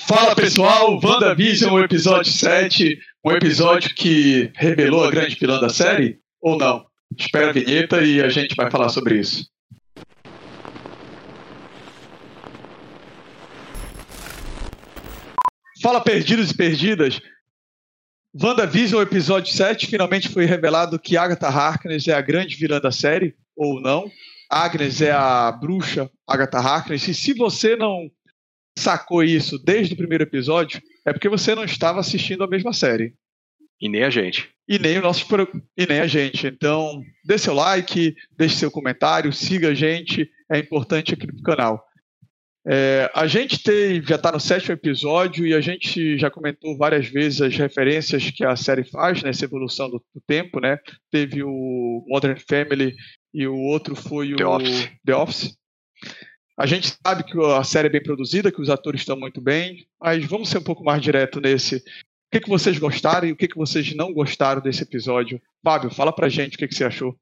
Fala pessoal, WandaVision, episódio 7, um episódio que revelou a grande vilã da série? Ou não? Espera a vinheta e a gente vai falar sobre isso. Fala perdidos e perdidas. WandaVision, episódio 7, finalmente foi revelado que Agatha Harkness é a grande vilã da série, ou não. Agnes é a bruxa Agatha Harkness. E se você não sacou isso desde o primeiro episódio, é porque você não estava assistindo a mesma série. E nem a gente. E nem o nosso e nem a gente. Então, dê seu like, deixe seu comentário, siga a gente, é importante aqui no canal. É, a gente tem, já está no sétimo episódio e a gente já comentou várias vezes as referências que a série faz nessa evolução do, do tempo, né? Teve o Modern Family e o outro foi The o Office. The Office. A gente sabe que a série é bem produzida, que os atores estão muito bem, mas vamos ser um pouco mais direto nesse. O que, que vocês gostaram e o que, que vocês não gostaram desse episódio? Fábio, fala pra gente o que, que você achou.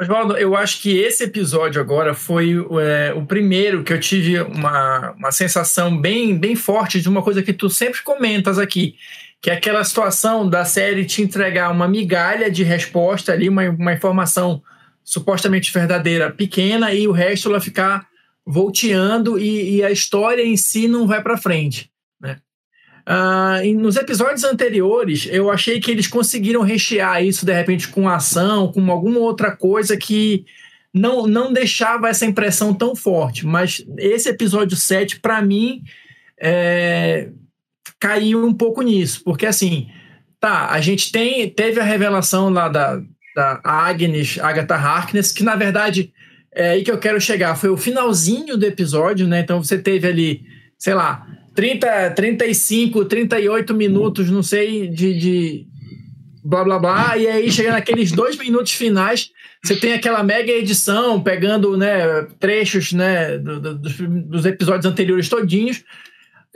Oswaldo, eu acho que esse episódio agora foi é, o primeiro que eu tive uma, uma sensação bem, bem forte de uma coisa que tu sempre comentas aqui, que é aquela situação da série te entregar uma migalha de resposta ali, uma, uma informação supostamente verdadeira pequena e o resto ela ficar volteando e, e a história em si não vai para frente. Né? Ah, nos episódios anteriores, eu achei que eles conseguiram rechear isso de repente com ação, com alguma outra coisa que não, não deixava essa impressão tão forte. Mas esse episódio 7, para mim, é, caiu um pouco nisso, porque assim, tá, a gente tem, teve a revelação lá da, da Agnes, Agatha Harkness, que na verdade é aí que eu quero chegar, foi o finalzinho do episódio, né? Então você teve ali, sei lá, 30, 35, 38 minutos, não sei, de, de blá blá blá, e aí chega naqueles dois minutos finais, você tem aquela mega edição pegando né, trechos né, do, do, dos, dos episódios anteriores todinhos.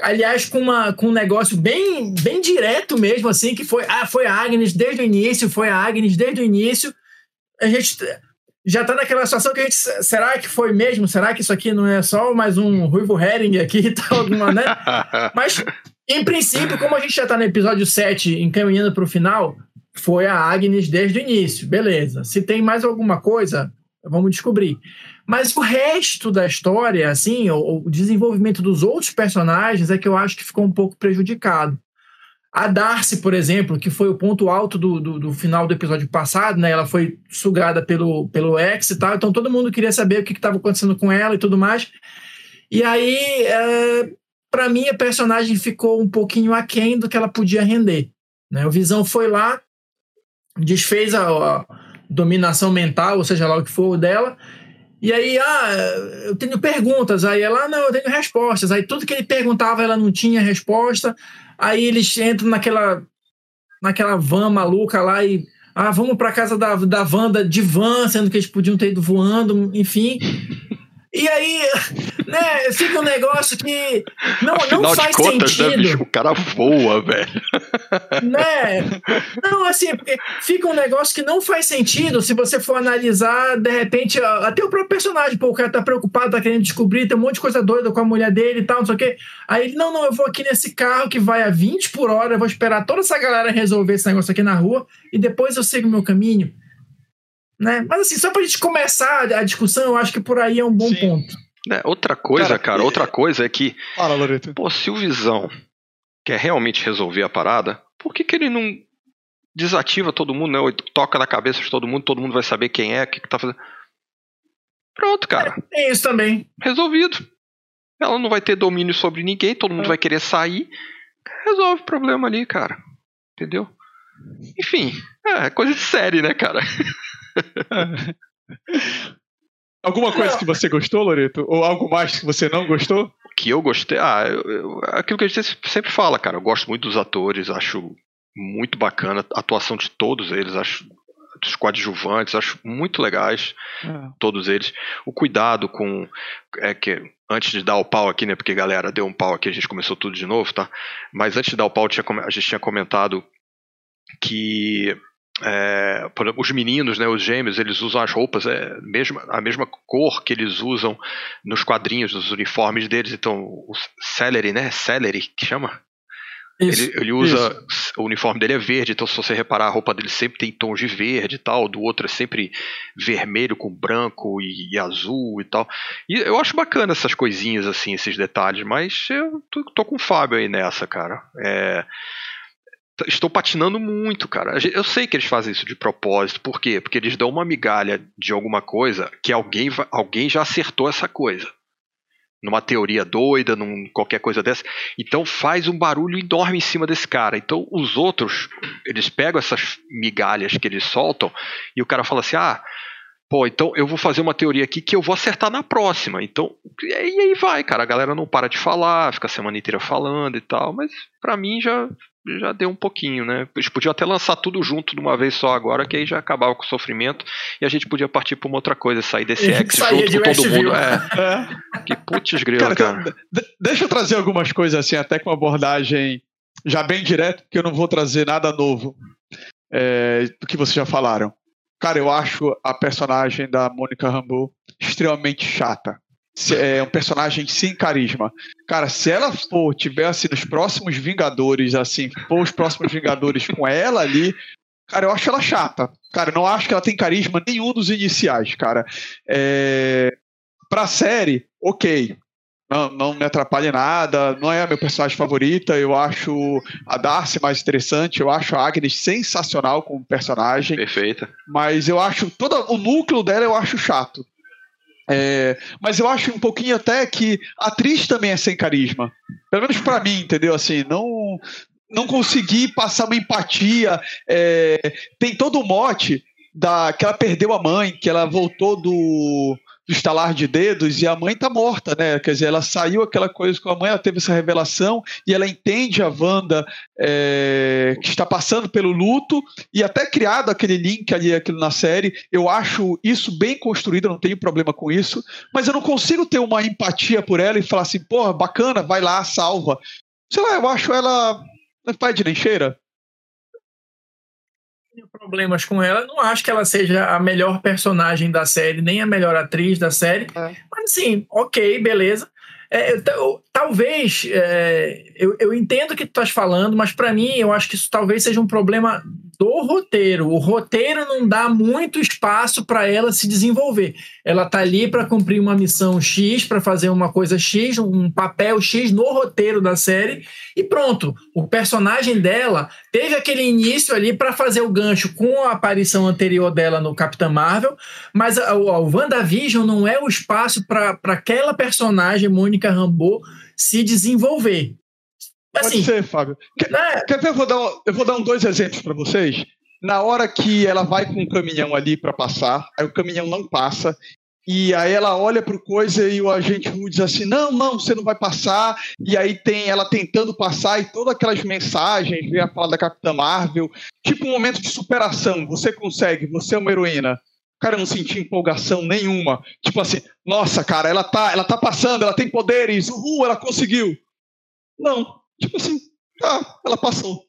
Aliás, com, uma, com um negócio bem, bem direto mesmo, assim, que foi, ah, foi a Agnes desde o início, foi a Agnes desde o início. A gente já tá naquela situação que a gente. Será que foi mesmo? Será que isso aqui não é só mais um ruivo herring aqui e tal, alguma, né? Mas, em princípio, como a gente já tá no episódio 7 encaminhando para o final, foi a Agnes desde o início. Beleza. Se tem mais alguma coisa, vamos descobrir. Mas o resto da história, assim, o, o desenvolvimento dos outros personagens é que eu acho que ficou um pouco prejudicado. A Darcy, por exemplo, que foi o ponto alto do, do, do, final do episódio passado, né? Ela foi sugada pelo, pelo ex e tal, então todo mundo queria saber o que estava acontecendo com ela e tudo mais. E aí, é, para mim, a personagem ficou um pouquinho aquém do que ela podia render. Né? O Visão foi lá, desfez a, a dominação mental, ou seja lá o que for dela, e aí, ah, eu tenho perguntas. Aí ela, ah, não, eu tenho respostas. Aí tudo que ele perguntava, ela não tinha resposta. Aí eles entram naquela, naquela van maluca lá e. Ah, vamos para casa da, da Wanda de van, sendo que eles podiam ter ido voando, enfim. E aí, né, fica um negócio que não, Afinal não faz contas, sentido. Né, bicho, o cara voa, velho. Né? Não, assim, porque fica um negócio que não faz sentido se você for analisar, de repente, até o próprio personagem, pô, o cara tá preocupado, tá querendo descobrir, tem um monte de coisa doida com a mulher dele e tal, não sei o quê. Aí ele, não, não, eu vou aqui nesse carro que vai a 20 por hora, eu vou esperar toda essa galera resolver esse negócio aqui na rua e depois eu sigo o meu caminho. Né? Mas assim, só pra gente começar a discussão, eu acho que por aí é um bom Sim. ponto. Né, outra coisa, Cara, cara, e- outra coisa é que, Fala, Loreto. pô, se o Visão quer realmente resolver a parada, por que, que ele não desativa todo mundo, né? Toca na cabeça de todo mundo, todo mundo vai saber quem é, o que, que tá fazendo. Pronto, cara. Tem isso também. Resolvido. Ela não vai ter domínio sobre ninguém, todo mundo vai querer sair. Resolve o problema ali, cara. Entendeu? Enfim, é coisa de série, né, cara? Alguma coisa que você gostou, Loreto? Ou algo mais que você não gostou? O que eu gostei. Ah, eu- eu- aquilo que a gente sempre fala, cara. Eu gosto muito dos atores, acho muito bacana a atuação de todos eles, acho dos coadjuvantes, acho muito legais todos eles. O cuidado com. É que antes de dar o pau aqui, né? Porque galera deu um pau aqui, a gente começou tudo de novo, tá? Mas antes de dar o pau, tinha a gente tinha comentado que é, os meninos, né, os gêmeos, eles usam as roupas, é, mesma, a mesma cor que eles usam nos quadrinhos, nos uniformes deles. Então, o Celery, né? Celery, que chama? Isso, ele, ele, usa. Isso. O uniforme dele é verde, então se você reparar, a roupa dele sempre tem tons de verde e tal. Do outro é sempre vermelho com branco e, e azul e tal. E eu acho bacana essas coisinhas, assim, esses detalhes, mas eu tô, tô com o Fábio aí nessa, cara. É estou patinando muito, cara. Eu sei que eles fazem isso de propósito. Por quê? Porque eles dão uma migalha de alguma coisa que alguém, alguém já acertou essa coisa. Numa teoria doida, num qualquer coisa dessa. Então faz um barulho enorme em cima desse cara. Então os outros, eles pegam essas migalhas que eles soltam e o cara fala assim: ah, pô, então eu vou fazer uma teoria aqui que eu vou acertar na próxima. Então, e aí vai, cara. A galera não para de falar, fica a semana inteira falando e tal. Mas para mim já já deu um pouquinho, né? Eles podiam até lançar tudo junto de uma vez só agora, que aí já acabava com o sofrimento e a gente podia partir para uma outra coisa, sair desse X junto com todo mundo. É. é. Que putz grila, cara. cara. Deixa eu trazer algumas coisas assim, até com uma abordagem já bem direta, porque eu não vou trazer nada novo é, do que vocês já falaram. Cara, eu acho a personagem da Mônica Rambeau extremamente chata é um personagem sem carisma. Cara, se ela for, tiver assim, nos próximos Vingadores, assim, for os próximos Vingadores com ela ali, cara, eu acho ela chata. Cara, eu não acho que ela tem carisma nenhum dos iniciais, cara. É... Pra série, ok. Não, não me atrapalha nada, não é a meu personagem favorita. Eu acho a Darcy mais interessante, eu acho a Agnes sensacional como personagem. Perfeita. Mas eu acho todo o núcleo dela eu acho chato. É, mas eu acho um pouquinho até que a atriz também é sem carisma. Pelo menos para mim, entendeu? Assim, não, não consegui passar uma empatia. É, tem todo o mote da que ela perdeu a mãe, que ela voltou do do estalar de dedos e a mãe tá morta, né? Quer dizer, ela saiu aquela coisa com a mãe, ela teve essa revelação e ela entende a Wanda é, que está passando pelo luto e até criado aquele link ali aquilo na série. Eu acho isso bem construído, não tenho problema com isso, mas eu não consigo ter uma empatia por ela e falar assim, porra, bacana, vai lá, salva. Sei lá, eu acho ela. Não faz de nem cheira tenho problemas com ela. Não acho que ela seja a melhor personagem da série, nem a melhor atriz da série. É. Mas assim, ok, beleza. É, eu, talvez é, eu, eu entendo o que tu estás falando, mas para mim eu acho que isso talvez seja um problema do roteiro. O roteiro não dá muito espaço para ela se desenvolver. Ela tá ali para cumprir uma missão X, para fazer uma coisa X, um papel X no roteiro da série e pronto. O personagem dela teve aquele início ali para fazer o gancho com a aparição anterior dela no Capitã Marvel, mas a WandaVision não é o espaço para aquela personagem, Mônica Rambeau, se desenvolver. Assim, Pode ser, Fábio. Quer, né? quer ver? Eu vou, dar, eu vou dar um, dois exemplos para vocês. Na hora que ela vai com um caminhão ali para passar, aí o caminhão não passa, e aí ela olha para coisa e o agente Wu diz assim: não, não, você não vai passar. E aí tem ela tentando passar e todas aquelas mensagens, vem a fala da Capitã Marvel, tipo um momento de superação. Você consegue, você é uma heroína. Cara, eu não senti empolgação nenhuma. Tipo assim, nossa, cara, ela tá, ela tá passando, ela tem poderes, uhul, ela conseguiu. Não, Tipo assim, ah, ela passou.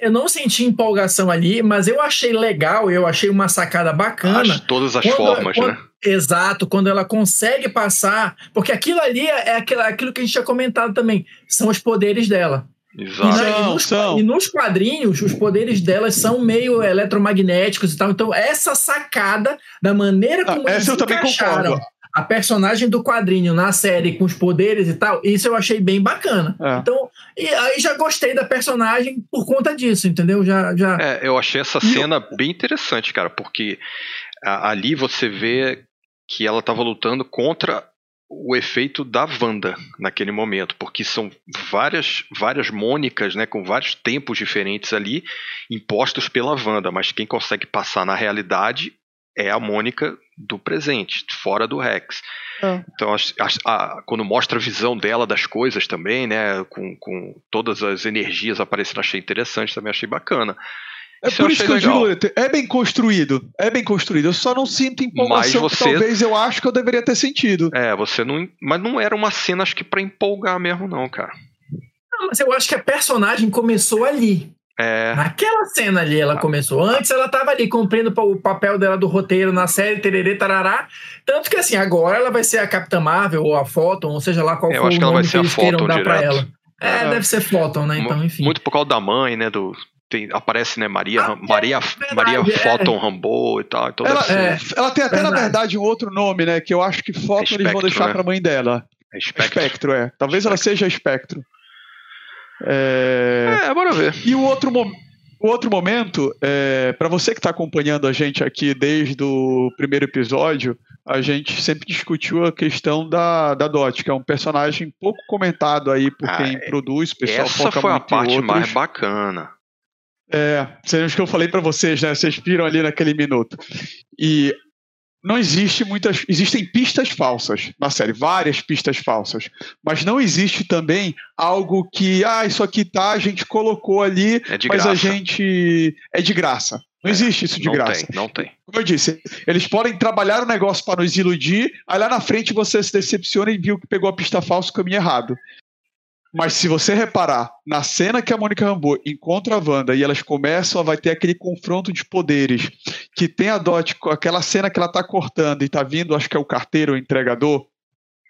Eu não senti empolgação ali, mas eu achei legal, eu achei uma sacada bacana. As, todas as quando, formas, quando, né? Exato, quando ela consegue passar, porque aquilo ali é aquilo, aquilo que a gente tinha comentado também, são os poderes dela. Exato. E, na, e, nos, e, nos, quadrinhos, os poderes dela são meio eletromagnéticos e tal. Então, essa sacada, da maneira ah, como ah, eles eu concordo a personagem do quadrinho na série com os poderes e tal, isso eu achei bem bacana. É. Então, e aí já gostei da personagem por conta disso, entendeu? Já, já... É, eu achei essa cena bem interessante, cara, porque ali você vê que ela estava lutando contra o efeito da Wanda naquele momento, porque são várias várias Mônicas, né, com vários tempos diferentes ali impostos pela Wanda, mas quem consegue passar na realidade é a Mônica do presente, fora do Rex. É. Então, a, a, quando mostra a visão dela das coisas também, né, com, com todas as energias aparecendo, achei interessante, também achei bacana. É isso por isso que eu digo, é bem construído, é bem construído. Eu só não sinto empolgação você... que talvez eu acho que eu deveria ter sentido. É, você não, mas não era uma cena acho que para empolgar mesmo não, cara. Não, mas eu acho que a personagem começou ali. É. Naquela cena ali ela começou. Antes ela tava ali cumprindo o papel dela do roteiro na série Tererê Tarará. Tanto que assim, agora ela vai ser a Capitã Marvel ou a Photon, ou seja lá qual Eu for acho o que ela vai nome que a eles queiram Photon dar pra direto. ela. É, É. deve ser Photon, né? Então, enfim. Muito por causa da mãe, né? Do, tem, aparece, né? Maria, Ah, Ram- Maria, verdade, Maria é. Photon Rambo e tal. Então Ela, É. ela tem até, na Verdade. verdade, um outro nome, né? Que eu acho que foto eles vão Espectro, deixar né? pra mãe dela. é Spectre. Espectro, é. Talvez ela seja Espectro. É... É, bora ver. E o outro, mo- o outro momento, é, para você que está acompanhando a gente aqui desde o primeiro episódio, a gente sempre discutiu a questão da, da Dot, que é um personagem pouco comentado aí por Ah, quem produz, o pessoal Essa foca foi a parte outros. mais bacana. É, sejam os que eu falei para vocês, né? Vocês viram ali naquele minuto. E não existe muitas. Existem pistas falsas na série, várias pistas falsas. Mas não existe também algo que, ah, isso aqui tá, a gente colocou ali, É de mas graça. a gente. É de graça. Não É, existe isso de não graça. tem, não tem. Como eu disse, eles podem trabalhar o negócio para nos iludir, aí lá na frente você se decepciona e viu que pegou a pista falsa o caminho errado. Mas se você reparar, na cena que a Mônica Rambeau encontra a Wanda e elas começam a vai ter aquele confronto de poderes, que tem a Dot, com aquela cena que ela tá cortando e tá vindo, acho que é o carteiro, o entregador,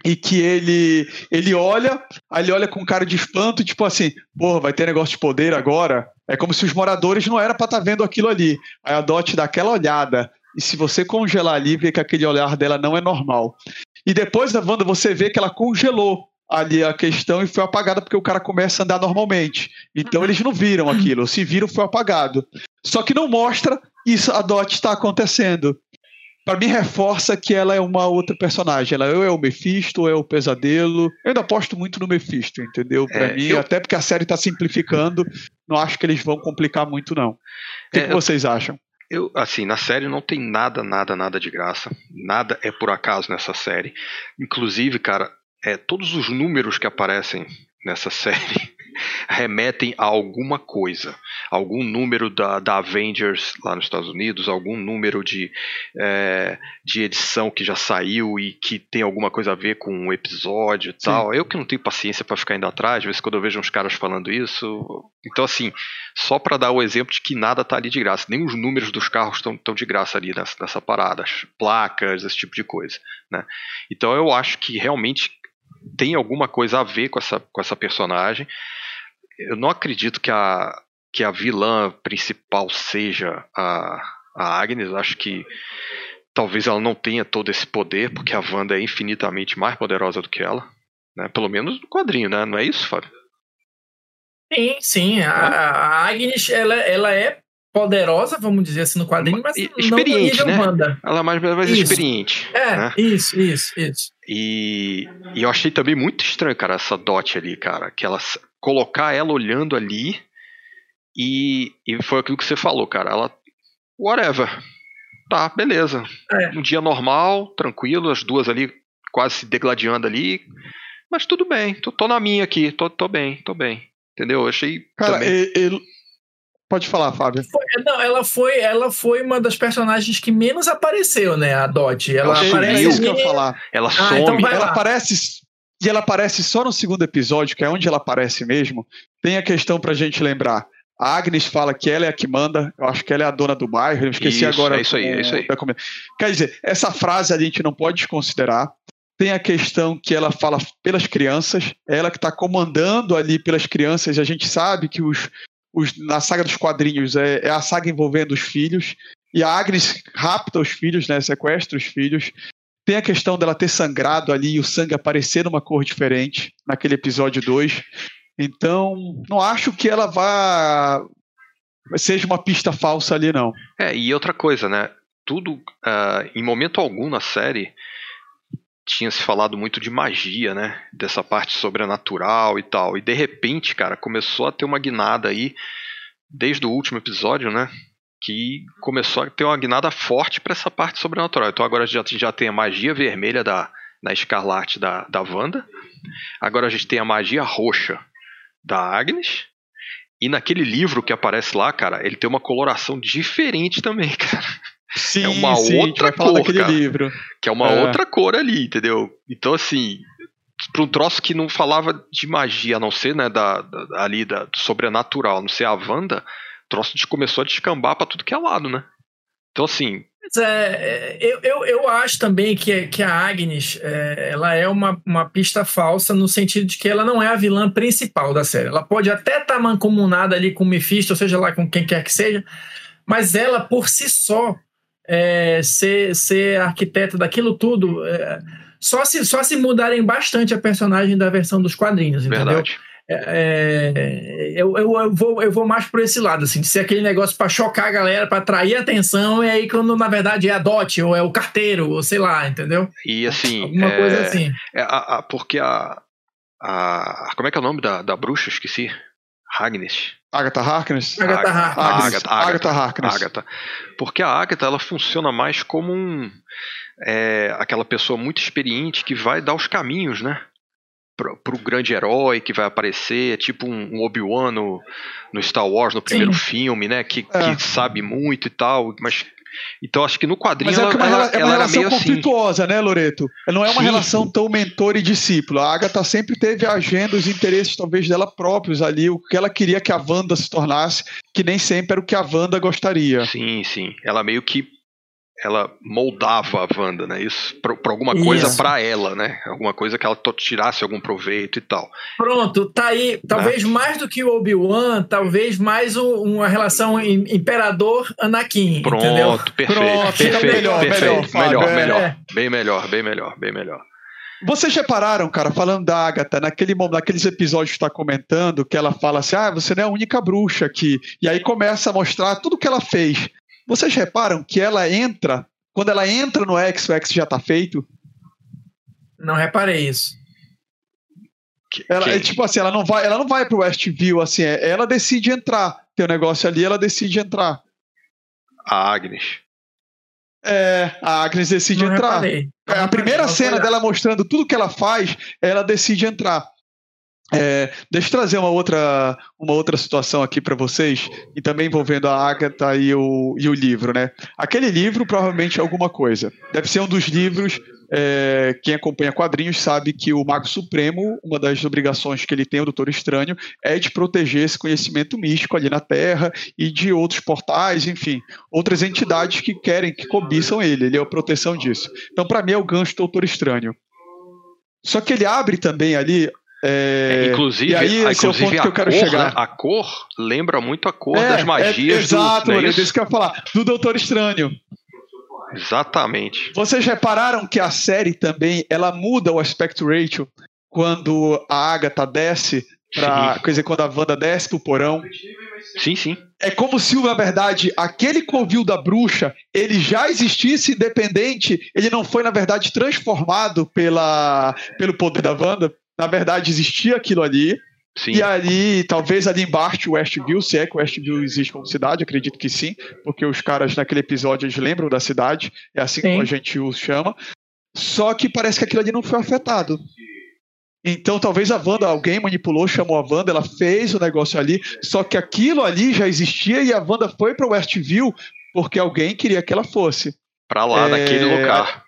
e que ele ele olha, aí ele olha com cara de espanto, tipo assim, porra, vai ter negócio de poder agora? É como se os moradores não era para estar vendo aquilo ali. Aí a Dot dá aquela olhada, e se você congelar ali, vê que aquele olhar dela não é normal. E depois da Wanda, você vê que ela congelou ali a questão e foi apagada porque o cara começa a andar normalmente. Então eles não viram aquilo, se viram foi apagado. Só que não mostra isso a Dot está acontecendo. Para mim reforça que ela é uma outra personagem. Ela ou é o Mephisto ou é o Pesadelo. Eu ainda aposto muito no Mephisto, entendeu? Para É, mim, eu- até porque a série está simplificando, não acho que eles vão complicar muito não. O que, É, que eu- vocês acham? Eu, assim, na série não tem nada, nada, nada de graça. Nada é por acaso nessa série. Inclusive, cara, é, todos os números que aparecem nessa série remetem a alguma coisa. Algum número da, da Avengers lá nos Estados Unidos, algum número de, é, de edição que já saiu e que tem alguma coisa a ver com um episódio e tal. Eu que não tenho paciência pra ficar indo atrás, às vezes quando eu vejo uns caras falando isso. Então, assim, só para dar o exemplo de que nada tá ali de graça. Nem os números dos carros estão tão de graça ali nessa, nessa parada. As placas, esse tipo de coisa. Né? Então eu acho que realmente tem alguma coisa a ver com essa, com essa personagem. Eu não acredito que a, que a vilã principal seja a, a Agnes. Acho que talvez ela não tenha todo esse poder, porque a Wanda é infinitamente mais poderosa do que ela. Né? Pelo menos no quadrinho, né? Não é isso, Fábio? Sim, sim. A, a Agnes, ela, ela é poderosa, vamos dizer assim, no quadrinho, mas não experiente, nível né? Wanda. Ela é mais, mais Isso. experiente. É, né? isso, isso, isso. E, e eu achei também muito estranho, cara, essa Dot ali, cara. Que ela colocar ela olhando ali e, e foi aquilo que você falou, cara. Ela. Whatever. Tá, beleza. É. Um dia normal, tranquilo, as duas ali quase se degladiando ali. Mas tudo bem, tô, tô na minha aqui, tô, tô bem, tô bem. Entendeu? Eu achei. Cara, também... ele- pode falar, Fábio. Foi- não, ela foi, ela foi uma das personagens que menos apareceu, né? A Dot. Ela, Ela É aparece isso que eu falar. Ela Ah, some. então ela lá. aparece e ela aparece só no segundo episódio, que é onde ela aparece mesmo. Tem a questão pra gente lembrar. A Agnes fala que ela é a que manda, eu acho que ela é a dona do bairro, eu esqueci Isso, agora. é isso aí, é isso aí. Quer dizer, essa frase a gente não pode desconsiderar. Tem a questão que ela fala pelas crianças, é ela que está comandando ali pelas crianças, e a gente sabe que os, os- na saga dos quadrinhos é, é a saga envolvendo os filhos, e a Agnes rapta os filhos, né, sequestra os filhos. Tem a questão dela ter sangrado ali e o sangue aparecer numa cor diferente naquele episódio 2. Então, não acho que ela vá seja uma pista falsa ali, não. É, e outra coisa, né? Tudo, ah, em momento algum na série, tinha se falado muito de magia, né? Dessa parte sobrenatural e tal. E de repente, cara, começou a ter uma guinada aí, desde o último episódio, né? Que começou a ter uma guinada forte para essa parte sobrenatural. Então agora já, já tem a magia vermelha da, da Escarlate da, da Wanda. Agora a gente tem a magia roxa da Agnes. E naquele livro que aparece lá, cara, ele tem uma coloração diferente também, cara. Sim, É uma sim, outra cor, daquele cara. livro. Que é uma É. outra cor ali, entendeu? Então, assim, para um troço que não falava de magia, a não ser, né, da, da ali da, do sobrenatural, a não ser a Wanda, o troço começou a descambar para tudo que é lado, né? Então, assim. Mas é, eu, eu, eu acho também que, que a Agnes é, ela é uma, uma pista falsa no sentido de que ela não é a vilã principal da série. Ela pode até estar tá mancomunada ali com o Mephisto, ou seja lá com quem quer que seja, mas ela por si só é, ser, ser arquiteta daquilo tudo. É, só se, só se mudarem bastante a personagem da versão dos quadrinhos, entendeu? Verdade. É, é, eu, eu, eu, vou, eu vou mais por esse lado, assim, de ser aquele negócio para chocar a galera, para atrair atenção, e aí quando na verdade é a Dot, ou é o carteiro, ou sei lá, entendeu? E assim. Alguma é, coisa assim. É, a, a, porque a, a. Como é que é o nome da, da bruxa? Esqueci. Agnes. Agatha Harkness? Agatha Harkness. Agatha, Agatha, Harkness. Agatha. Porque a Agatha ela funciona mais como um, é, aquela pessoa muito experiente que vai dar os caminhos, né? Pro, pro grande herói que vai aparecer, é tipo um, um Obi-Wan no, no, Star Wars, no primeiro Sim. filme, né? Que, é. que sabe muito e tal, mas então acho que no quadrinho Mas é ela, uma, ela, é uma ela relação meio conflituosa, assim. né, Loreto? Não é uma Sim. relação tão mentor e discípulo. A Agatha sempre teve a agenda, os interesses talvez dela próprios ali, o que ela queria que a Wanda se tornasse, que nem sempre era o que a Wanda gostaria. Sim, sim. Ela meio que ela moldava a Wanda, né? Isso para alguma coisa para ela, né? Alguma coisa que ela tirasse algum proveito e tal. Pronto, tá aí. Talvez né? mais do que o Obi-Wan, talvez mais um, uma relação imperador Anakin. Pronto, entendeu? perfeito, Pronto, perfeito, melhor, perfeito, melhor, melhor, melhor, é. bem melhor, bem melhor, bem melhor. Vocês repararam, cara, falando da Agatha, naquele, naqueles episódios que está comentando, que ela fala assim: ah, você não é a única bruxa aqui. E aí começa a mostrar tudo que ela fez. Vocês reparam que ela entra, quando ela entra no X, o X já está feito? Não reparei isso. Ela, é, tipo assim, ela não vai, ela não vai pro Westview, assim, é, ela decide entrar. Tem um negócio ali, ela decide entrar. A Agnes. É, a Agnes decide não entrar. Reparei. É, a primeira cena dela mostrando tudo que ela faz, ela decide entrar. É, deixa eu trazer uma outra, uma outra situação aqui para vocês, e também envolvendo a Agatha e o, e o livro, né? Aquele livro provavelmente é alguma coisa. Deve ser um dos livros. É, quem acompanha quadrinhos sabe que o Mago Supremo, uma das obrigações que ele tem, o Doutor Estranho, é de proteger esse conhecimento místico ali na Terra e de outros portais, enfim, outras entidades que querem, que cobiçam ele. Ele é a proteção disso. Então, para mim, é o gancho do Doutor Estranho. Só que ele abre também ali é, é, inclusive, e aí, esse inclusive é o ponto que eu quero cor, chegar. Né, a cor lembra muito a cor é, das magias é, exato, do. É isso que eu ia falar. Do Doutor Estranho. Exatamente. Vocês repararam que a série também ela muda o aspecto ratio quando a Agatha desce pra, quer dizer, quando a Wanda desce pro porão. Sim, sim. É como se, na verdade, aquele covil da bruxa, ele já existisse independente, ele não foi, na verdade, transformado pela, pelo poder da Wanda na verdade existia aquilo ali. Sim. E ali, talvez ali embaixo, o Westview, se é que o Westview existe como cidade, acredito que sim, porque os caras naquele episódio eles lembram da cidade, é assim sim. como a gente os chama. Só que parece que aquilo ali não foi afetado. Então, talvez a Wanda, alguém manipulou, chamou a Wanda, ela fez o negócio ali, só que aquilo ali já existia e a Wanda foi para o Westview porque alguém queria que ela fosse. Para lá, é... naquele lugar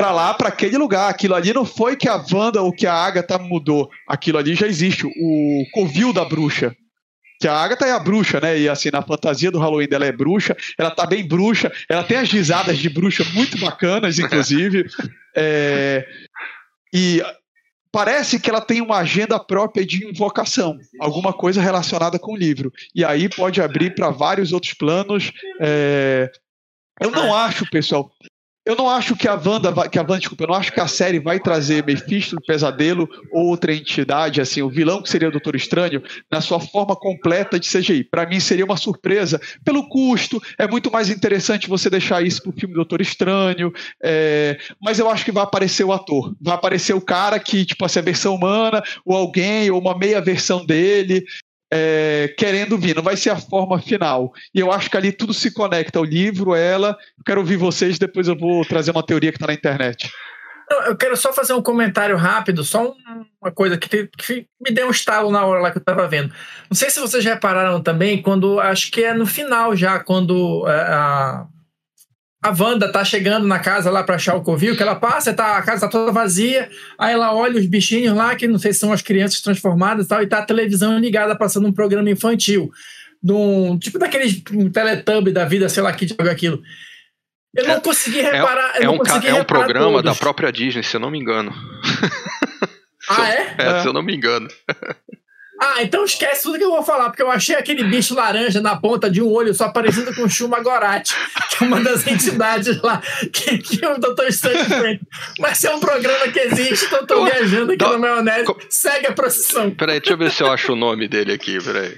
para lá, para aquele lugar. Aquilo ali não foi que a Wanda ou que a Agatha mudou. Aquilo ali já existe. O covil da bruxa. Que a Agatha é a bruxa, né? E assim, na fantasia do Halloween dela é bruxa. Ela tá bem bruxa. Ela tem as risadas de bruxa muito bacanas, inclusive. É... E parece que ela tem uma agenda própria de invocação, alguma coisa relacionada com o livro. E aí pode abrir para vários outros planos. É... Eu não acho, pessoal, eu não acho que a Wanda, que a Wanda, desculpa, eu não acho que a série vai trazer Mephisto do Pesadelo ou outra entidade, assim, o vilão que seria o Doutor Estranho, na sua forma completa de CGI. Para mim seria uma surpresa pelo custo. É muito mais interessante você deixar isso pro filme Doutor Estranho. É, mas eu acho que vai aparecer o ator, vai aparecer o cara que, tipo assim, a versão humana, ou alguém, ou uma meia versão dele é, querendo vir, não vai ser a forma final. E eu acho que ali tudo se conecta, o livro, ela. Eu quero ouvir vocês, depois eu vou trazer uma teoria que está na internet. Eu quero só fazer um comentário rápido, só uma coisa que, que me deu um estalo na hora lá que eu estava vendo. Não sei se vocês repararam também, quando acho que é no final já, quando é, a, a Wanda tá chegando na casa lá pra achar o Covil, que ela passa, tá, a casa tá toda vazia, aí ela olha os bichinhos lá, que não sei se são as crianças transformadas e tal, e tá a televisão ligada passando um programa infantil. Num, tipo daqueles um da vida, sei lá que joga aquilo. Eu não é, consegui reparar. É, é um, é um programa todos. da própria Disney, se eu não me engano. Ah, é? é? Se eu não me engano. Ah, então esquece tudo que eu vou falar, porque eu achei aquele bicho laranja na ponta de um olho só parecido com o Shuma Gorati, que é uma das entidades lá que, que o Doutor Estranho. Mas é um programa que existe, então eu tô viajando aqui no maionese. Segue a procissão. Peraí, deixa eu ver se eu acho o nome dele aqui, peraí.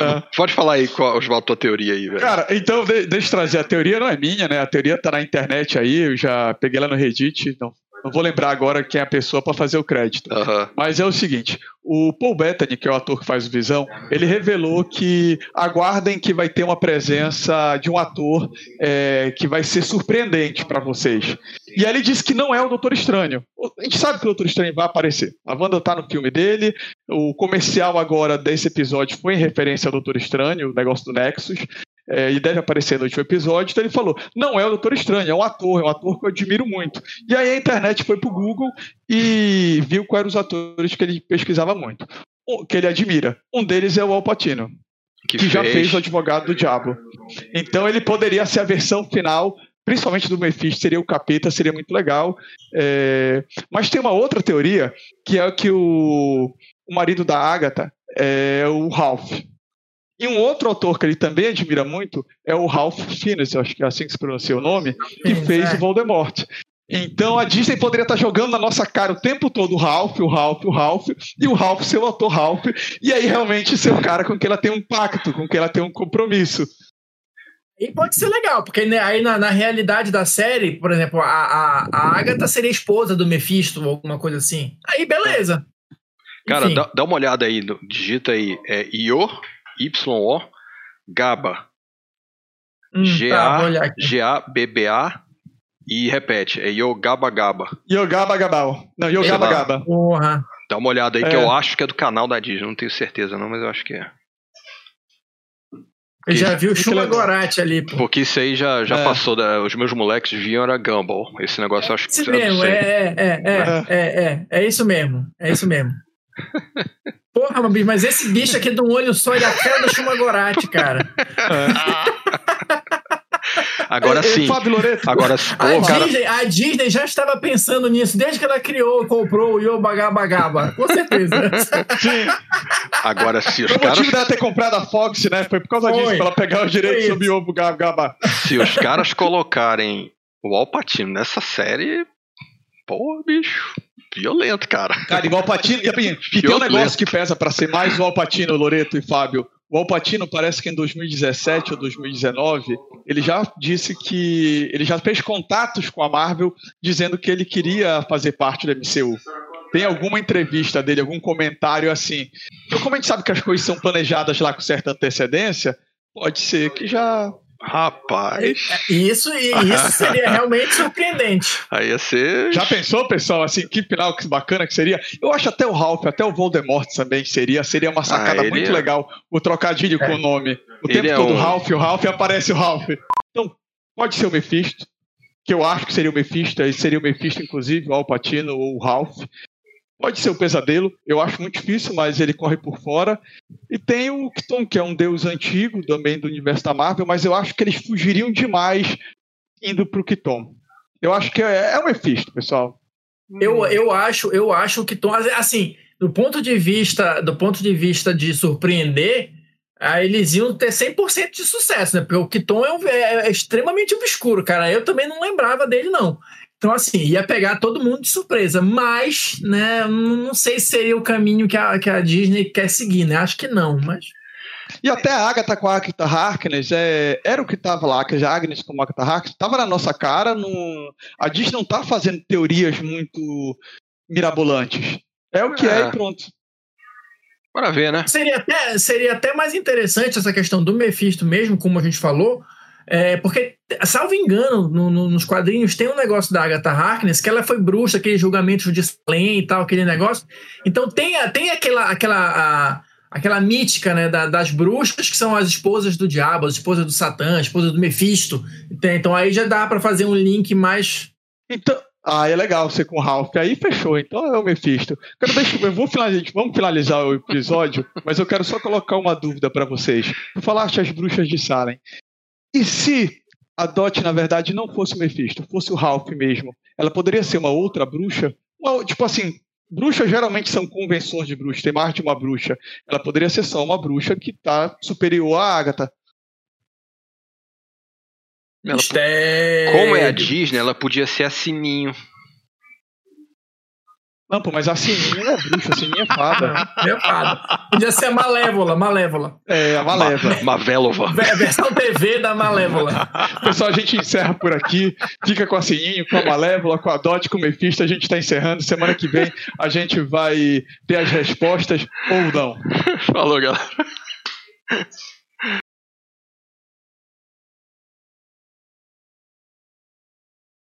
É. Pode falar aí, qual, Oswaldo, tua teoria aí, velho. Cara, então deixa eu trazer. A teoria não é minha, né? A teoria tá na internet aí, eu já peguei lá no Reddit, então não vou lembrar agora quem é a pessoa para fazer o crédito. Uhum. Mas é o seguinte: o Paul Bettany, que é o ator que faz o Visão, ele revelou que aguardem que vai ter uma presença de um ator é, que vai ser surpreendente para vocês. E aí ele disse que não é o Doutor Estranho. A gente sabe que o Doutor Estranho vai aparecer. A Wanda tá no filme dele. O comercial agora desse episódio foi em referência ao Doutor Estranho, o negócio do Nexus é, e deve aparecer no último episódio. Então ele falou: não é o Doutor Estranho, é um ator, é um ator que eu admiro muito. E aí a internet foi pro Google e viu quais eram os atores que ele pesquisava muito, que ele admira. Um deles é o Al Pacino, que, que já fez o Advogado do Diabo. Então ele poderia ser a versão final principalmente do Mephisto, seria o capeta, seria muito legal. É... Mas tem uma outra teoria, que é que o, o marido da Agatha é o Ralph. E um outro autor que ele também admira muito é o Ralph Fiennes, acho que é assim que se pronuncia o nome, que fez é. o Voldemort. Então a Disney poderia estar jogando na nossa cara o tempo todo o Ralph, o Ralph, o Ralph, e o Ralph ser o autor Ralph, e aí realmente ser o cara com quem ela tem um pacto, com quem ela tem um compromisso. E pode ser legal, porque né, aí na, na, realidade da série, por exemplo, a, a, a Agatha seria esposa do Mephisto ou alguma coisa assim. Aí beleza. Cara, dá, dá, uma olhada aí, digita aí, é Io Y-O, GABA. Hum, tá, e repete, é Yogaba Gaba. Yogaba Gabal. Não, Yogaba Gaba. Porra. Dá uma olhada aí é. que eu acho que é do canal da Disney, não tenho certeza não, mas eu acho que é. Eu já vi o Chuma Gorati ali, pô. Porque isso aí já, já é. passou, da, os meus moleques viam era Gumball. Esse negócio eu acho que... Isso mesmo, é, é, é, é, é, é, é isso mesmo, é isso mesmo. Porra, mas esse bicho aqui de um olho só, ele é a cara do Shumagorati, cara. Agora sim. Fábio Loreto. Agora, a, cara... Disney, a Disney já estava pensando nisso desde que ela criou, comprou o Yobagabagaba. Com certeza. sim. Agora sim. Os o caras... motivo dela ter comprado a Fox, né? Foi por causa Foi. disso, pra ela pegar os direitos sobre o Yobagabagaba. Se os caras colocarem o Alpatino nessa série, pô, bicho violento, cara. Cara, igual o Patino. E, e tem um negócio que pesa para ser mais o Alpatino, Loreto e Fábio. O Alpatino parece que em 2017 ou 2019 ele já disse que ele já fez contatos com a Marvel dizendo que ele queria fazer parte do MCU. Tem alguma entrevista dele, algum comentário assim. Então, como a gente sabe que as coisas são planejadas lá com certa antecedência, pode ser que já Rapaz. É, isso, isso seria realmente surpreendente. Aí ia ser. Já pensou, pessoal, assim, que final que bacana que seria? Eu acho até o Ralph, até o Voldemort também seria. Seria uma sacada ah, muito é... legal o trocadilho é. com o nome. O ele tempo é todo, um... Ralph, o Ralph, aparece o Ralph. Então, pode ser o Mephisto, que eu acho que seria o Mephisto, aí seria o Mephisto, inclusive, o Alpatino ou o Ralph. Pode ser o pesadelo, eu acho muito difícil, mas ele corre por fora. E tem o Kton, que é um deus antigo também do universo da Marvel, mas eu acho que eles fugiriam demais indo pro Kton. Eu acho que é, é o Mephisto, pessoal. Eu, eu acho, eu acho que Tom, assim, do ponto de vista, do ponto de vista de surpreender, aí eles iam ter 100% de sucesso, né? Porque o Kiton é, um, é, é, extremamente obscuro, cara. Eu também não lembrava dele, não. Então, assim, ia pegar todo mundo de surpresa. Mas, né, não sei se seria o caminho que a, que a Disney quer seguir, né? Acho que não, mas. E até a Agatha com a Agatha Harkness, é, era o que estava lá, que a Agnes com a Agatha Harkness, estava na nossa cara. No, a Disney não está fazendo teorias muito mirabolantes. É o que é, é e pronto. Bora ver, né? Seria até, seria até mais interessante essa questão do Mephisto mesmo, como a gente falou, é, porque, salvo engano, no, no, nos quadrinhos tem um negócio da Agatha Harkness que ela foi bruxa, aquele julgamento de Salem e tal, aquele negócio. Então tem, tem aquela, aquela a, aquela mítica né, da, das bruxas que são as esposas do diabo, as esposas do Satã, as esposas do Mephisto. Então aí já dá para fazer um link mais. Então, ah, é legal ser com o Ralph. Aí fechou, então é o Mephisto. Quero deixar, eu vou finalizar, vamos finalizar o episódio, mas eu quero só colocar uma dúvida para vocês. Tu falaste as bruxas de Salem. E se a Dot, na verdade, não fosse o Mephisto, fosse o Ralph mesmo, ela poderia ser uma outra bruxa? Uma, tipo assim, bruxas geralmente são convenções de bruxa, tem mais de uma bruxa. Ela poderia ser só uma bruxa que está superior à Agatha. Ela, como é a Disney, ela podia ser a Sininho. Não, pô, mas a Sininho é bruxa, a Sininho é fada. É fada. Podia ser a Malévola, Malévola. É, a Malévola. Ma Mavélova. Versão TV da Malévola. Pessoal, a gente encerra por aqui. Fica com a Sininho, com a Malévola, com a Dot, com o Mephisto. A gente está encerrando. Semana que vem a gente vai ter as respostas ou não. Falou, galera.